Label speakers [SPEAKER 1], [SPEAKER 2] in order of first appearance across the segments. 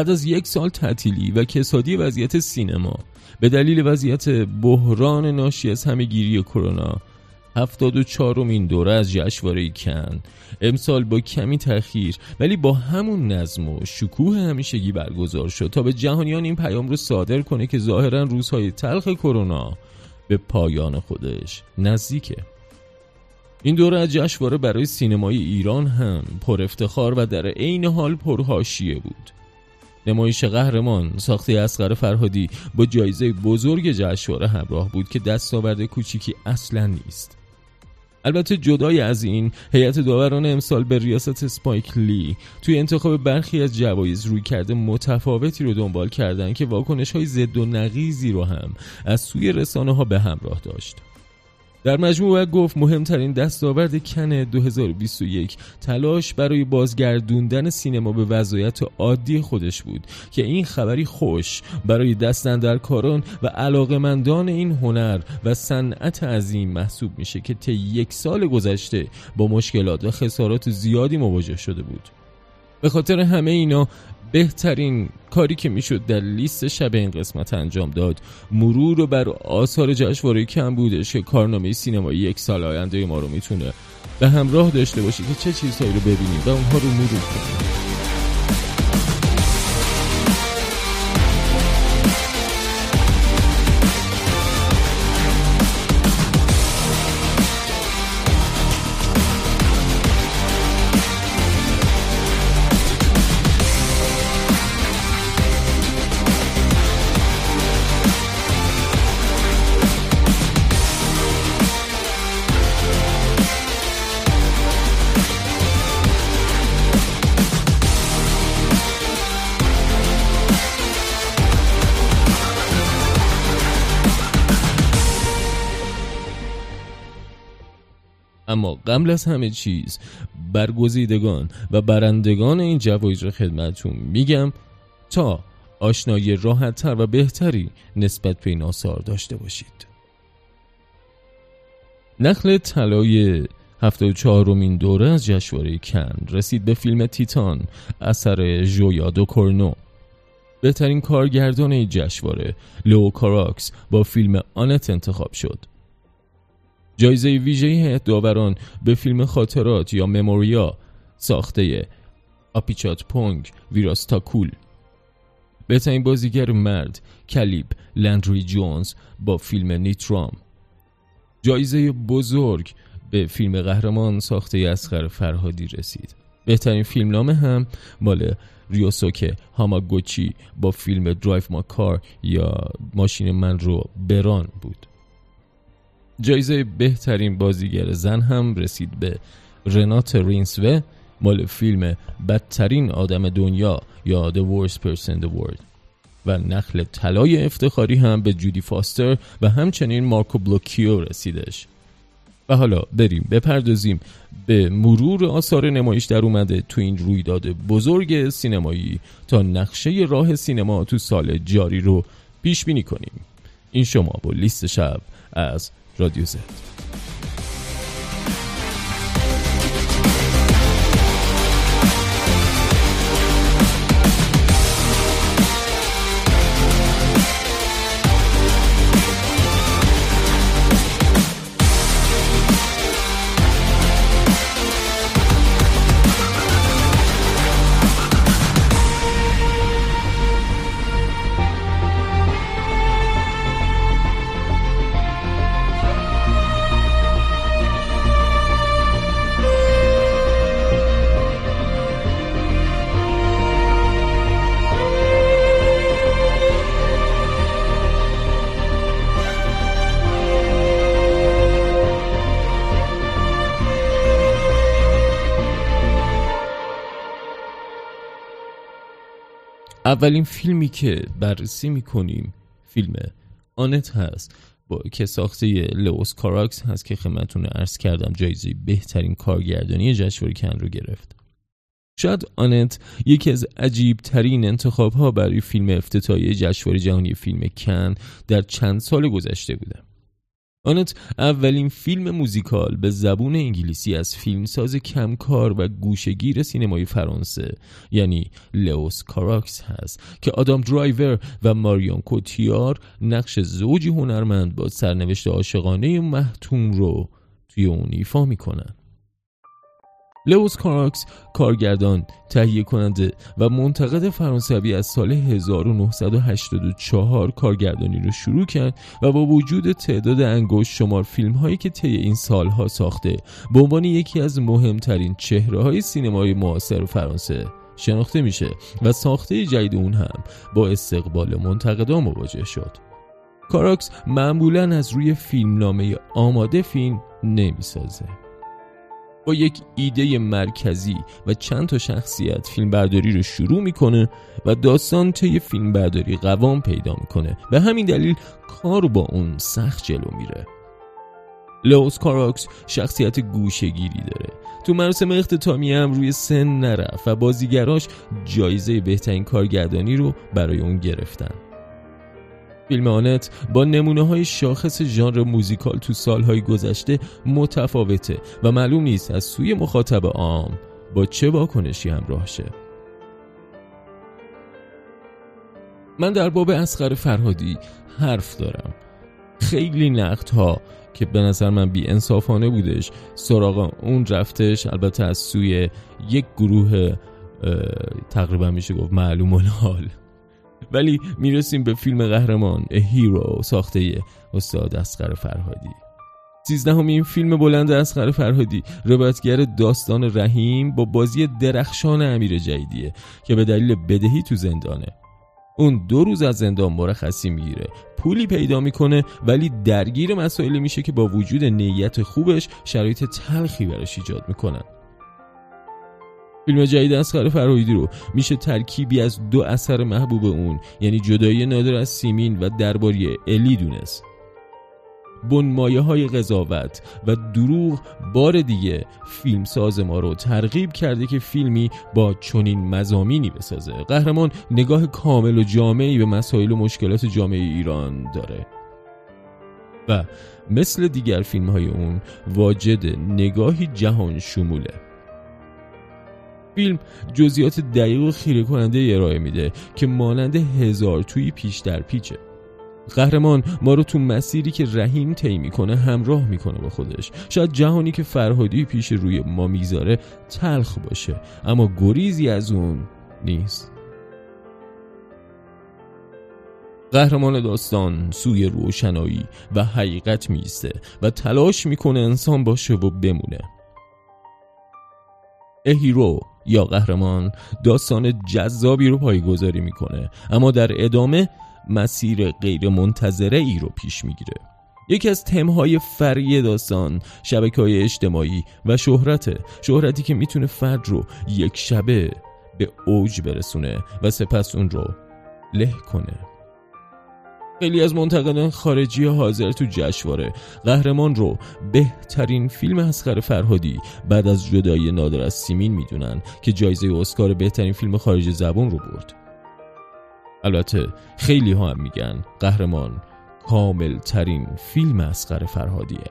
[SPEAKER 1] بعد از یک سال تعطیلی و کسادی وضعیت سینما به دلیل وضعیت بحران ناشی از همهگیری کرونا هفتاد و چهارمین دوره از جشنواره کن. امسال با کمی تاخیر ولی با همون نظم و شکوه همیشگی برگزار شد تا به جهانیان این پیام رو صادر کنه که ظاهرا روزهای تلخ کرونا به پایان خودش نزدیکه. این دوره از جشنواره برای سینمای ایران هم پر افتخار و در عین حال پرهاشیه بود. نمایش قهرمان ساخته اسقر فرهادی با جایزه بزرگ جشنواره همراه بود که دستاورد کوچیکی اصلا نیست. البته جدای از این هیئت داوران امسال به ریاست سپایک لی توی انتخاب برخی از جوایز روی کرده متفاوتی رو دنبال کردن که واکنش های ضد و نقیزی رو هم از سوی رسانه ها به همراه داشت. در مجموع گفت مهمترین دستاورد کن 2021 تلاش برای بازگردوندن سینما به وضعیت عادی خودش بود که این خبری خوش برای دستندرکاران و علاقمندان این هنر و صنعت عظیم محسوب میشه که طی یک سال گذشته با مشکلات و خسارات زیادی مواجه شده بود. به خاطر همه اینا بهترین کاری که می‌شد در لیست شب این قسمت انجام داد مرور بر آثار جشنواره کم بودش که کارنامه سینمایی یک سال آینده ما رو می‌تونه به همراه داشته باشه که چه چیزهایی رو ببینیم و اونها رو مرور کنیم. اما قبل از همه چیز برگزیدگان و برندگان این جوایز رو خدمتتون میگم تا آشنایی راحتتر و بهتری نسبت به این آثار داشته باشید. نخل طلای 74 رومین دوره از جشنواره کن رسید به فیلم تیتان اثر جویا دو کورنو. بهترین کارگردان این جشنواره لو کاراکس با فیلم آنت انتخاب شد. جایزه ویژه داوران به فیلم خاطرات یا مموریا ساخته آپیچات پونگ ویراستاکول بهترین بازیگر مرد کلیب لندری جونز با فیلم نیترام جایزه بزرگ به فیلم قهرمان ساخته اسخر فرهادی رسید. بهترین فیلم نامه هم مال ریوسوکه هاماگوچی با فیلم درایف ما کار یا ماشین من رو بران بود. جایزه بهترین بازیگر زن هم رسید به رنات رینسوه مال فیلم بدترین آدم دنیا یا The Worst Person in the World. و نخل طلای افتخاری هم به جودی فاستر و همچنین مارکو بلوکیو رسیدش. و حالا بریم بپردازیم به مرور آثار نمایش در اومده تو این رویداد بزرگ سینمایی تا نقشه راه سینما تو سال جاری رو پیش بینی کنیم. این شما با لیست شب از رادیو زد. اولین فیلمی که بررسی می‌کنیم فیلم آنت هست. با که ساخته لوس کاراکس هست که خدمتتون ارز کردم جایزه بهترین کارگردانی جشنواره کن رو گرفت. شاید آنت یکی از عجیب ترین انتخاب ها برای فیلم افتتاحیه جشنواره جهانی فیلم کن در چند سال گذشته بوده. آنت اولین فیلم موزیکال به زبون انگلیسی از فیلمساز کمکار و گوشگیر سینمای فرانسه یعنی لئوس کاراکس هست که آدام درایور و ماریون کوتیار نقش زوجی هنرمند با سرنوشت عاشقانه محتوم رو توی اون ایفا می‌کنن. لوس کاراکس کارگردان تهیه کننده و منتقد فرانسوی از سال 1984 کارگردانی رو شروع کرد و با وجود تعداد انگشت شمار فیلم هایی که طی این سالها ساخته به عنوان یکی از مهمترین چهره های سینمای معاصر فرانسه شناخته میشه و ساخته جدید اون هم با استقبال منتقدان مواجه شد. کاراکس معمولا از روی فیلمنامه آماده فیلم نمی‌سازه. با یک ایده مرکزی و چند تا شخصیت فیلم برداری رو شروع می‌کنه و داستان طی فیلم برداری قوام پیدا می‌کنه به همین دلیل کار با اون سخت جلو میره. لوس کاراکس شخصیت گوشگیری داره. تو مراسم اختتامی هم روی سن نرفت و بازیگراش جایزه بهترین کارگردانی رو برای اون گرفتن. فیلم آنت با نمونه های شاخص ژانر موزیکال تو سالهای گذشته متفاوته و معلوم نیست از سوی مخاطب عام با چه واکنشی همراه شه. من در باب اسخر فرهادی حرف دارم. خیلی نقد ها که به نظر من بی انصافانه بودش سراغ اون رفتش. البته از سوی یک گروه تقریبا میشه گفت معلوم الحال. ولی می‌رسیم به فیلم قهرمان هیرو ساخته استاد اسقر فرهادی. سیزدهمین فیلم بلند اسقر فرهادی روایتگر داستان رحیم با بازی درخشان امیر جیدیه که به دلیل بدهی تو زندانه. اون دو روز از زندان مرخصی می‌گیره پولی پیدا می‌کنه ولی درگیر مسائلی میشه که با وجود نیت خوبش شرایط تلخی براش ایجاد می‌کنن. فیلم جدید اسخر فرهایدی رو. میشه ترکیبی از دو اثر محبوب اون یعنی جدایی نادر از سیمین و درباری الی دونست بنمایه های قضاوت و دروغ بار دیگه فیلم ساز ما رو ترغیب کرده که فیلمی با چنین مزامینی بسازه. قهرمان نگاه کامل و جامعی به مسائل و مشکلات جامعه ایران داره. و مثل دیگر فیلم های اون واجد نگاهی جهان شموله. فیلم جزئیات دقیق و خیره کننده ارائه میده که مانند هزار توی پیش در پیچه. قهرمان ما رو تو مسیری که رحیم طی می‌کنه همراه می‌کنه با خودش. شاید جهانی که فرهادی پیش روی ما می‌ذاره تلخ باشه اما گریزی از اون نیست. قهرمان داستان سوی روشنایی و حقیقت میسته و تلاش می‌کنه انسان باشه و بمونه. اهیرو یا قهرمان داستان جذابی رو پایگذاری می‌کنه اما در ادامه مسیر غیر منتظره ای رو پیش می‌گیره. یکی از تمهای فرعی داستان شبکه های اجتماعی و شهرته شهرتی که می‌تونه فرد رو یک شبه به اوج برسونه و سپس اون رو له کنه. خیلی از منتقدان خارجی حاضر تو جشنواره. قهرمان رو بهترین فیلم اسخر فرهادی بعد از جدایی نادر از سیمین می‌دونن که جایزه اسکار بهترین فیلم خارج زبون رو برد. البته خیلی ها هم میگن قهرمان کامل ترین فیلم اسخر فرهادیه.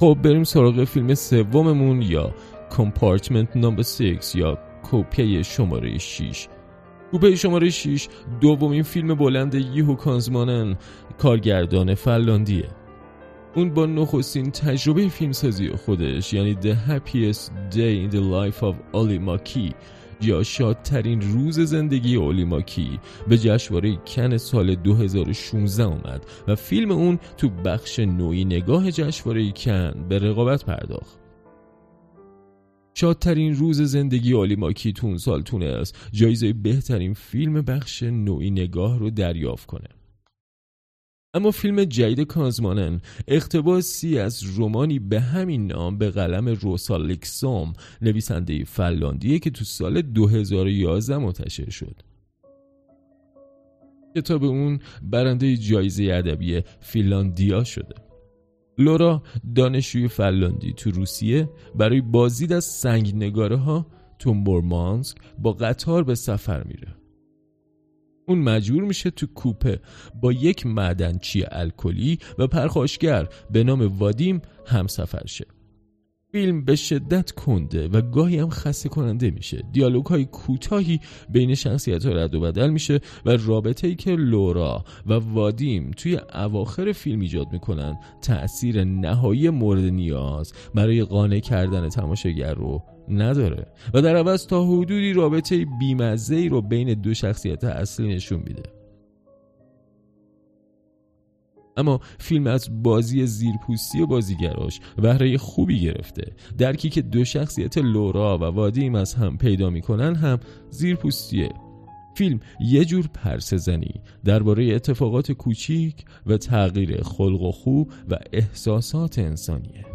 [SPEAKER 1] خب بریم سراغ فیلم سوممون یا کمپارتمنت نمبر 6 یا کوپه شماره 6 کوپه شماره 6 دومین فیلم بلند یهو کانزمانن کارگردان فلاندیه اون با نخستین تجربه فیلمسازی خودش یعنی The Happiest Day in the Life of Oli Maki یا شادترین روز زندگی اولی ماکی به جشنواره کن سال 2016 اومد و فیلم اون تو بخش نوعی نگاه جشنواره کن به رقابت پرداخت. شادترین روز زندگی آلی ماکی تون سال تونست جایزه بهترین فیلم بخش نوعی نگاه رو دریافت کنه. اما فیلم جدید کازمانن اقتباسی از رومانی به همین نام به قلم روسا لکسوم نویسنده فلاندیه که تو سال 2011 منتشر شد. کتاب اون برنده جایزه ادبی فینلاندیا شده. لورا دانشجوی فلاندی تو روسیه برای بازدید از سنگ نگاره ها تو مورمانسک با قطار به سفر میره. اون مجبور میشه تو کوپه با یک معدنچی الکلی و پرخاشگر به نام وادیم همسفر شه. فیلم به شدت کنده و گاهی هم خسته کننده میشه. دیالوگ های کوتاهی بین شخصیت ها رد و بدل میشه و رابطه ای که لورا و وادیم توی اواخر فیلم ایجاد می‌کنن تأثیر نهایی مورد نیاز برای قانع کردن تماشاگر رو نداره و در عوض تا حدودی رابطه بیمزه رو بین دو شخصیت اصلی نشون میده. اما فیلم از بازی زیرپوستی و بازیگراش بهره خوبی گرفته. درکی که دو شخصیت لورا و وادیم از هم پیدا می‌کنن هم زیرپوستیه. فیلم یه جور پرسه زنی. درباره اتفاقات کوچیک و تغییر خلق و خو و احساسات انسانیه.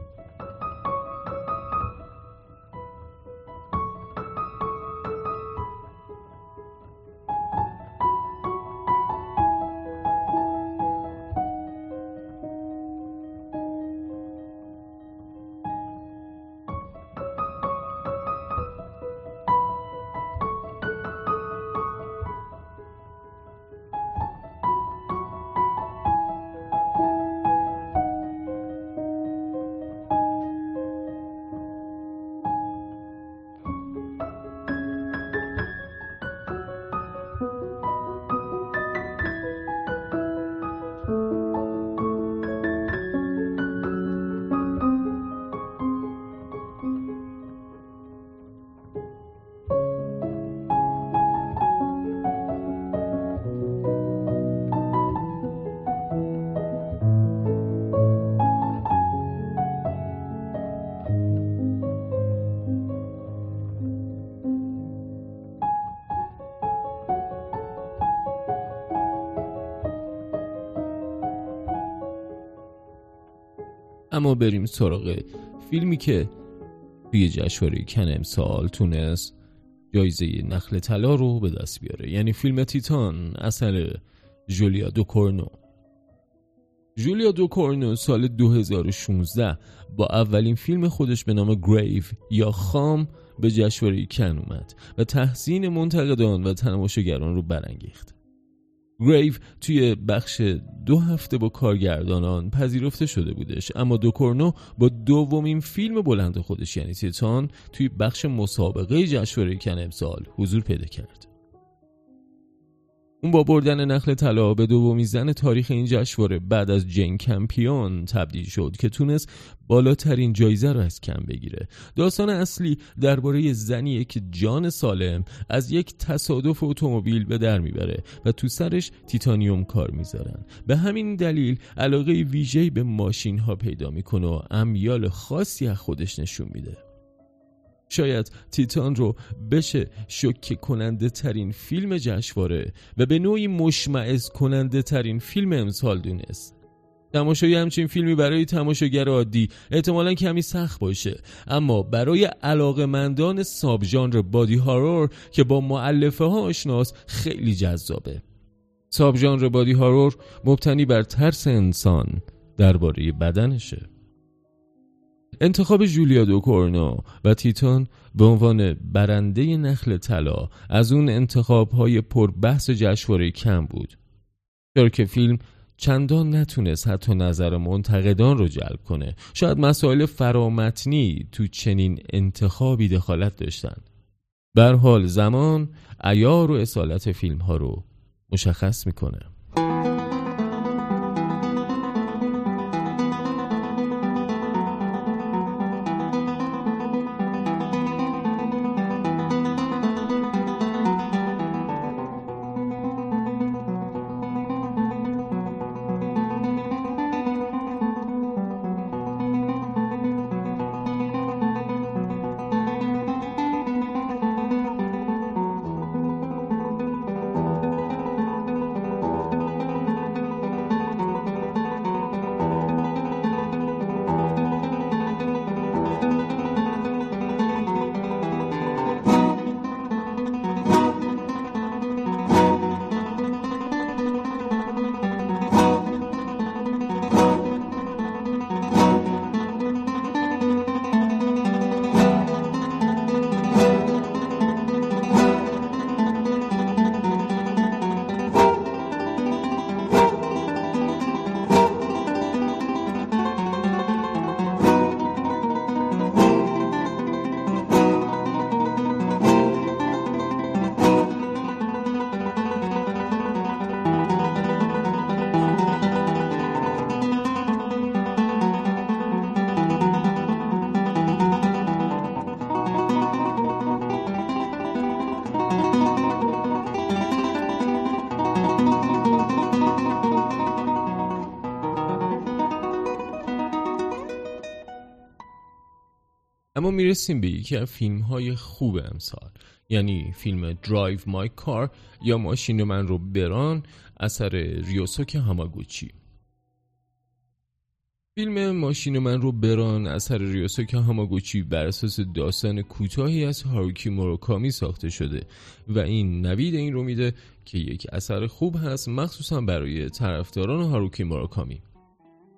[SPEAKER 1] اما بریم سراغ فیلمی که توی جشنواره کن امسال تونست جایزه نخل طلا رو به دست بیاره یعنی فیلم تیتان اثر جولیا دوکورنو جولیا دوکورنو سال 2016 با اولین فیلم خودش به نام گریو یا خام به جشنواره کن اومد و تحسین منتقدان و تماشاگران رو برانگیخت. گریو توی بخش دو هفته با کارگردانان پذیرفته شده بودش. اما دوکورنو با دومین فیلم بلند خودش یعنی تیتان توی بخش مسابقه جشنواره کن امسال حضور پیدا کرد. اون با بردن نخل طلا به دومی زن تاریخ این جشنواره بعد از جین کمپیون تبدیل شد که تونست بالاترین جایزه رو از کم بگیره. داستان اصلی درباره زنیه که جان سالم از یک تصادف اتومبیل به در می‌بره و تو سرش تیتانیوم کار می‌ذارن. به همین دلیل علاقه ویژه‌ای به ماشین ها پیدا می‌کنه و امیال خاصی از خودش نشون میده. شاید تیتان رو بشه شوکه کننده ترین فیلم جشنواره و به نوعی مشمعز کننده ترین فیلم امسال دونست. تماشای همچین فیلمی برای تماشاگر عادی احتمالا کمی سخت باشه اما برای علاقمندان ساب ژانر بادی هارور که با معلفه ها آشناست خیلی جذابه. ساب ژانر بادی هارور مبتنی بر ترس انسان درباره بدنشه. انتخاب جولیا دو و تیتان به عنوان برنده نخل طلا از اون انتخاب های پر بحث جشنواره کم بود. چرا که فیلم چندان نتونست حتی نظر منتقدان رو جلب کنه. شاید مسائل فرامتنی تو چنین انتخابی دخالت داشتن. بر حال زمان ایار و اصالت فیلم ها رو مشخص می‌کنه. می‌رسیم به یکی از فیلم های خوب امسال. یعنی فیلم درایو مای کار یا ماشین من رو بران اثر ریوسوک هاماگوچی. فیلم ماشین من رو بران اثر ریوسوک هاماگوچی بر اساس داستان کوتاهی از هاروکی موروکامی ساخته شده و این نوید این رو میده که یک اثر خوب هست مخصوصا برای طرفداران هاروکی موروکامی.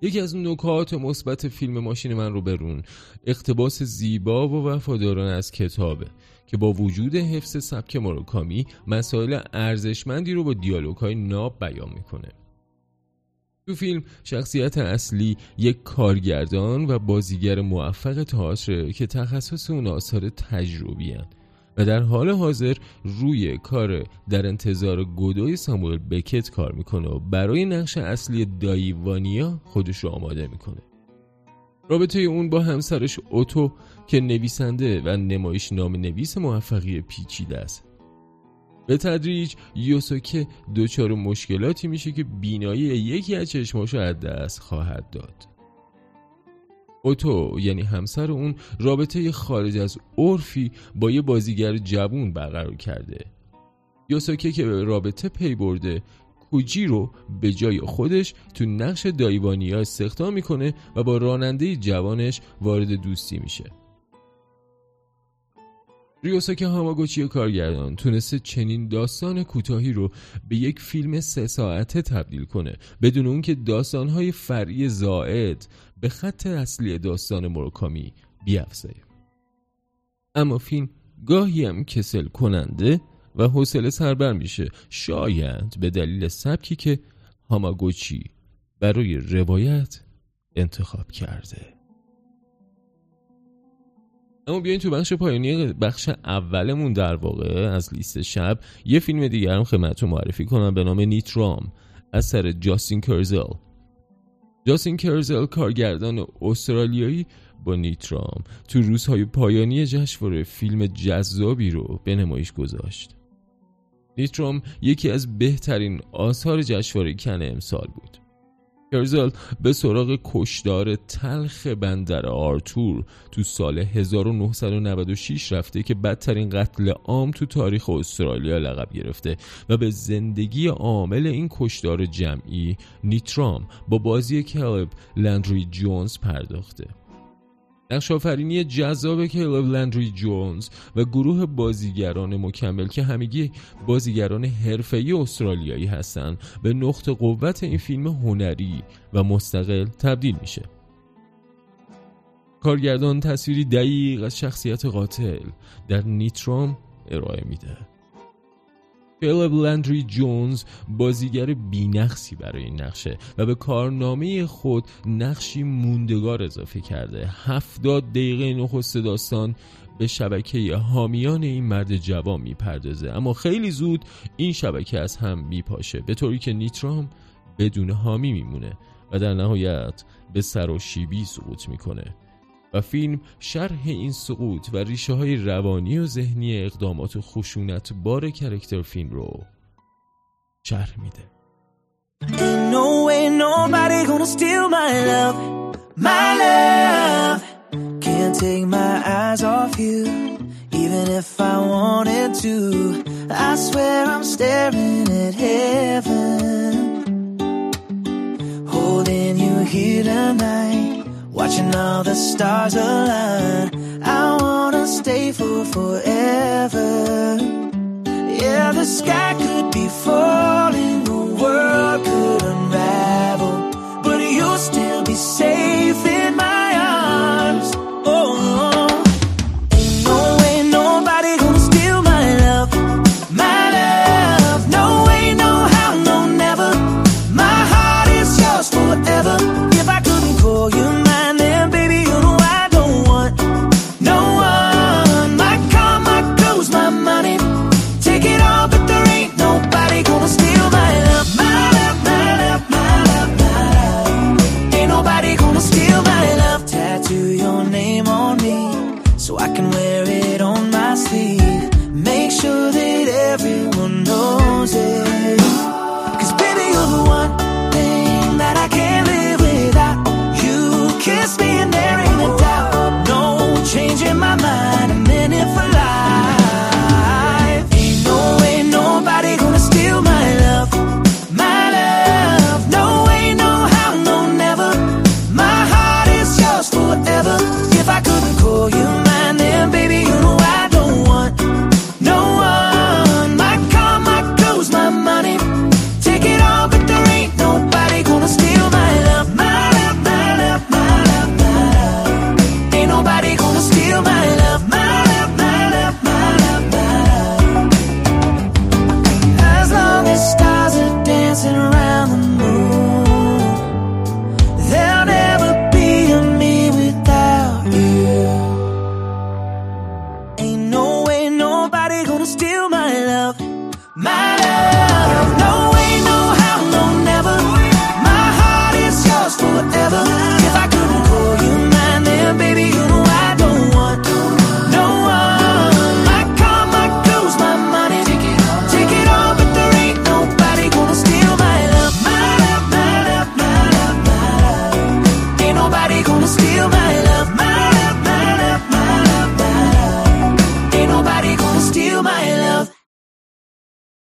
[SPEAKER 1] یکی از نکات مثبت فیلم ماشین من رو برون اقتباس زیبا و وفاداران از کتابه که با وجود حفظ سبک موروکامی مسائل ارزشمندی رو با دیالوگ های ناب بیان می‌کنه تو فیلم شخصیت اصلی یک کارگردان و بازیگر موفق تئاتر که تخصص اون آثار تجربی هن. و در حال حاضر روی کار در انتظار گودوی ساموئل بکت کار می‌کنه و برای نقش اصلی دایوانیا خودش رو آماده می‌کنه. رابطه اون با همسرش اوتو که نویسنده و نمایش نام نویس موفقی پیچیده است. به تدریج یوسوکه دچار مشکلاتی میشه که بینایی یکی از چشماشو از دست خواهد داد. اوتو یعنی همسر اون رابطه خارج از عرفی با یه بازیگر جوون برقرار کرده. یوسوکه که به رابطه پی برده کوجی رو به جای خودش تو نقش دایوانیا استخدام می‌کنه و با راننده جوانش وارد دوستی میشه. ریوساک هاماگوچی کارگردان تونسته چنین داستان کوتاهی رو به یک فیلم سه ساعته تبدیل کنه بدون اون که داستانهای فرعی زائد به خط اصلی داستان مروکامی بیافزه اما فیلم گاهی هم کسل کننده و حوصله سربر میشه. شاید به دلیل سبکی که هاماگوچی برای روایت انتخاب کرده. اما بیاین تو بخش پایانی بخش اولمون در واقع از لیست شب یه فیلم دیگر هم خدمتتون معرفی کنم به نام نیترام اثر جاستین کرزل. جاستین کرزل کارگردان استرالیایی با نیترام تو روزهای پایانی جشنواره فیلم جذابی رو به نمایش گذاشت. نیترام یکی از بهترین آثار جشنواره کن امسال بود. کرزل به سراغ کشدار تلخ بندر آرتور تو سال 1996 رفته که بدترین قتل عام تو تاریخ استرالیا لقب گرفته و به زندگی عامل این کشدار جمعی نیترام با بازی کلب لندری جونز پرداخته. نقش آفرینی جذاب کلب لندری جونز و گروه بازیگران مکمل که همگی بازیگران حرفه‌ای استرالیایی هستند به نقط قوت این فیلم هنری و مستقل تبدیل میشه. کارگردان تصویری دقیق از شخصیت قاتل در نیتروم ارائه میده. کلب لندری جونز بازیگر بینقصی برای این نقشه و به کارنامه خود نقشی موندگار اضافه کرده. هفتاد دقیقه نخست داستان به شبکه حامیان این مرد جوان می‌پردازه. اما خیلی زود این شبکه از هم میپاشه. به طوری که نیترام بدون حامی میمونه و در نهایت به سر و شیبی سقوط می‌کنه. و فیلم شرح این سقوط و ریشه های روانی و ذهنی اقدامات و خشونت بار کرکتر فیلم رو شرح میده. Watching all the stars align. I wanna stay for forever. Yeah, the sky could be falling The world could unravel. But you'll still be safe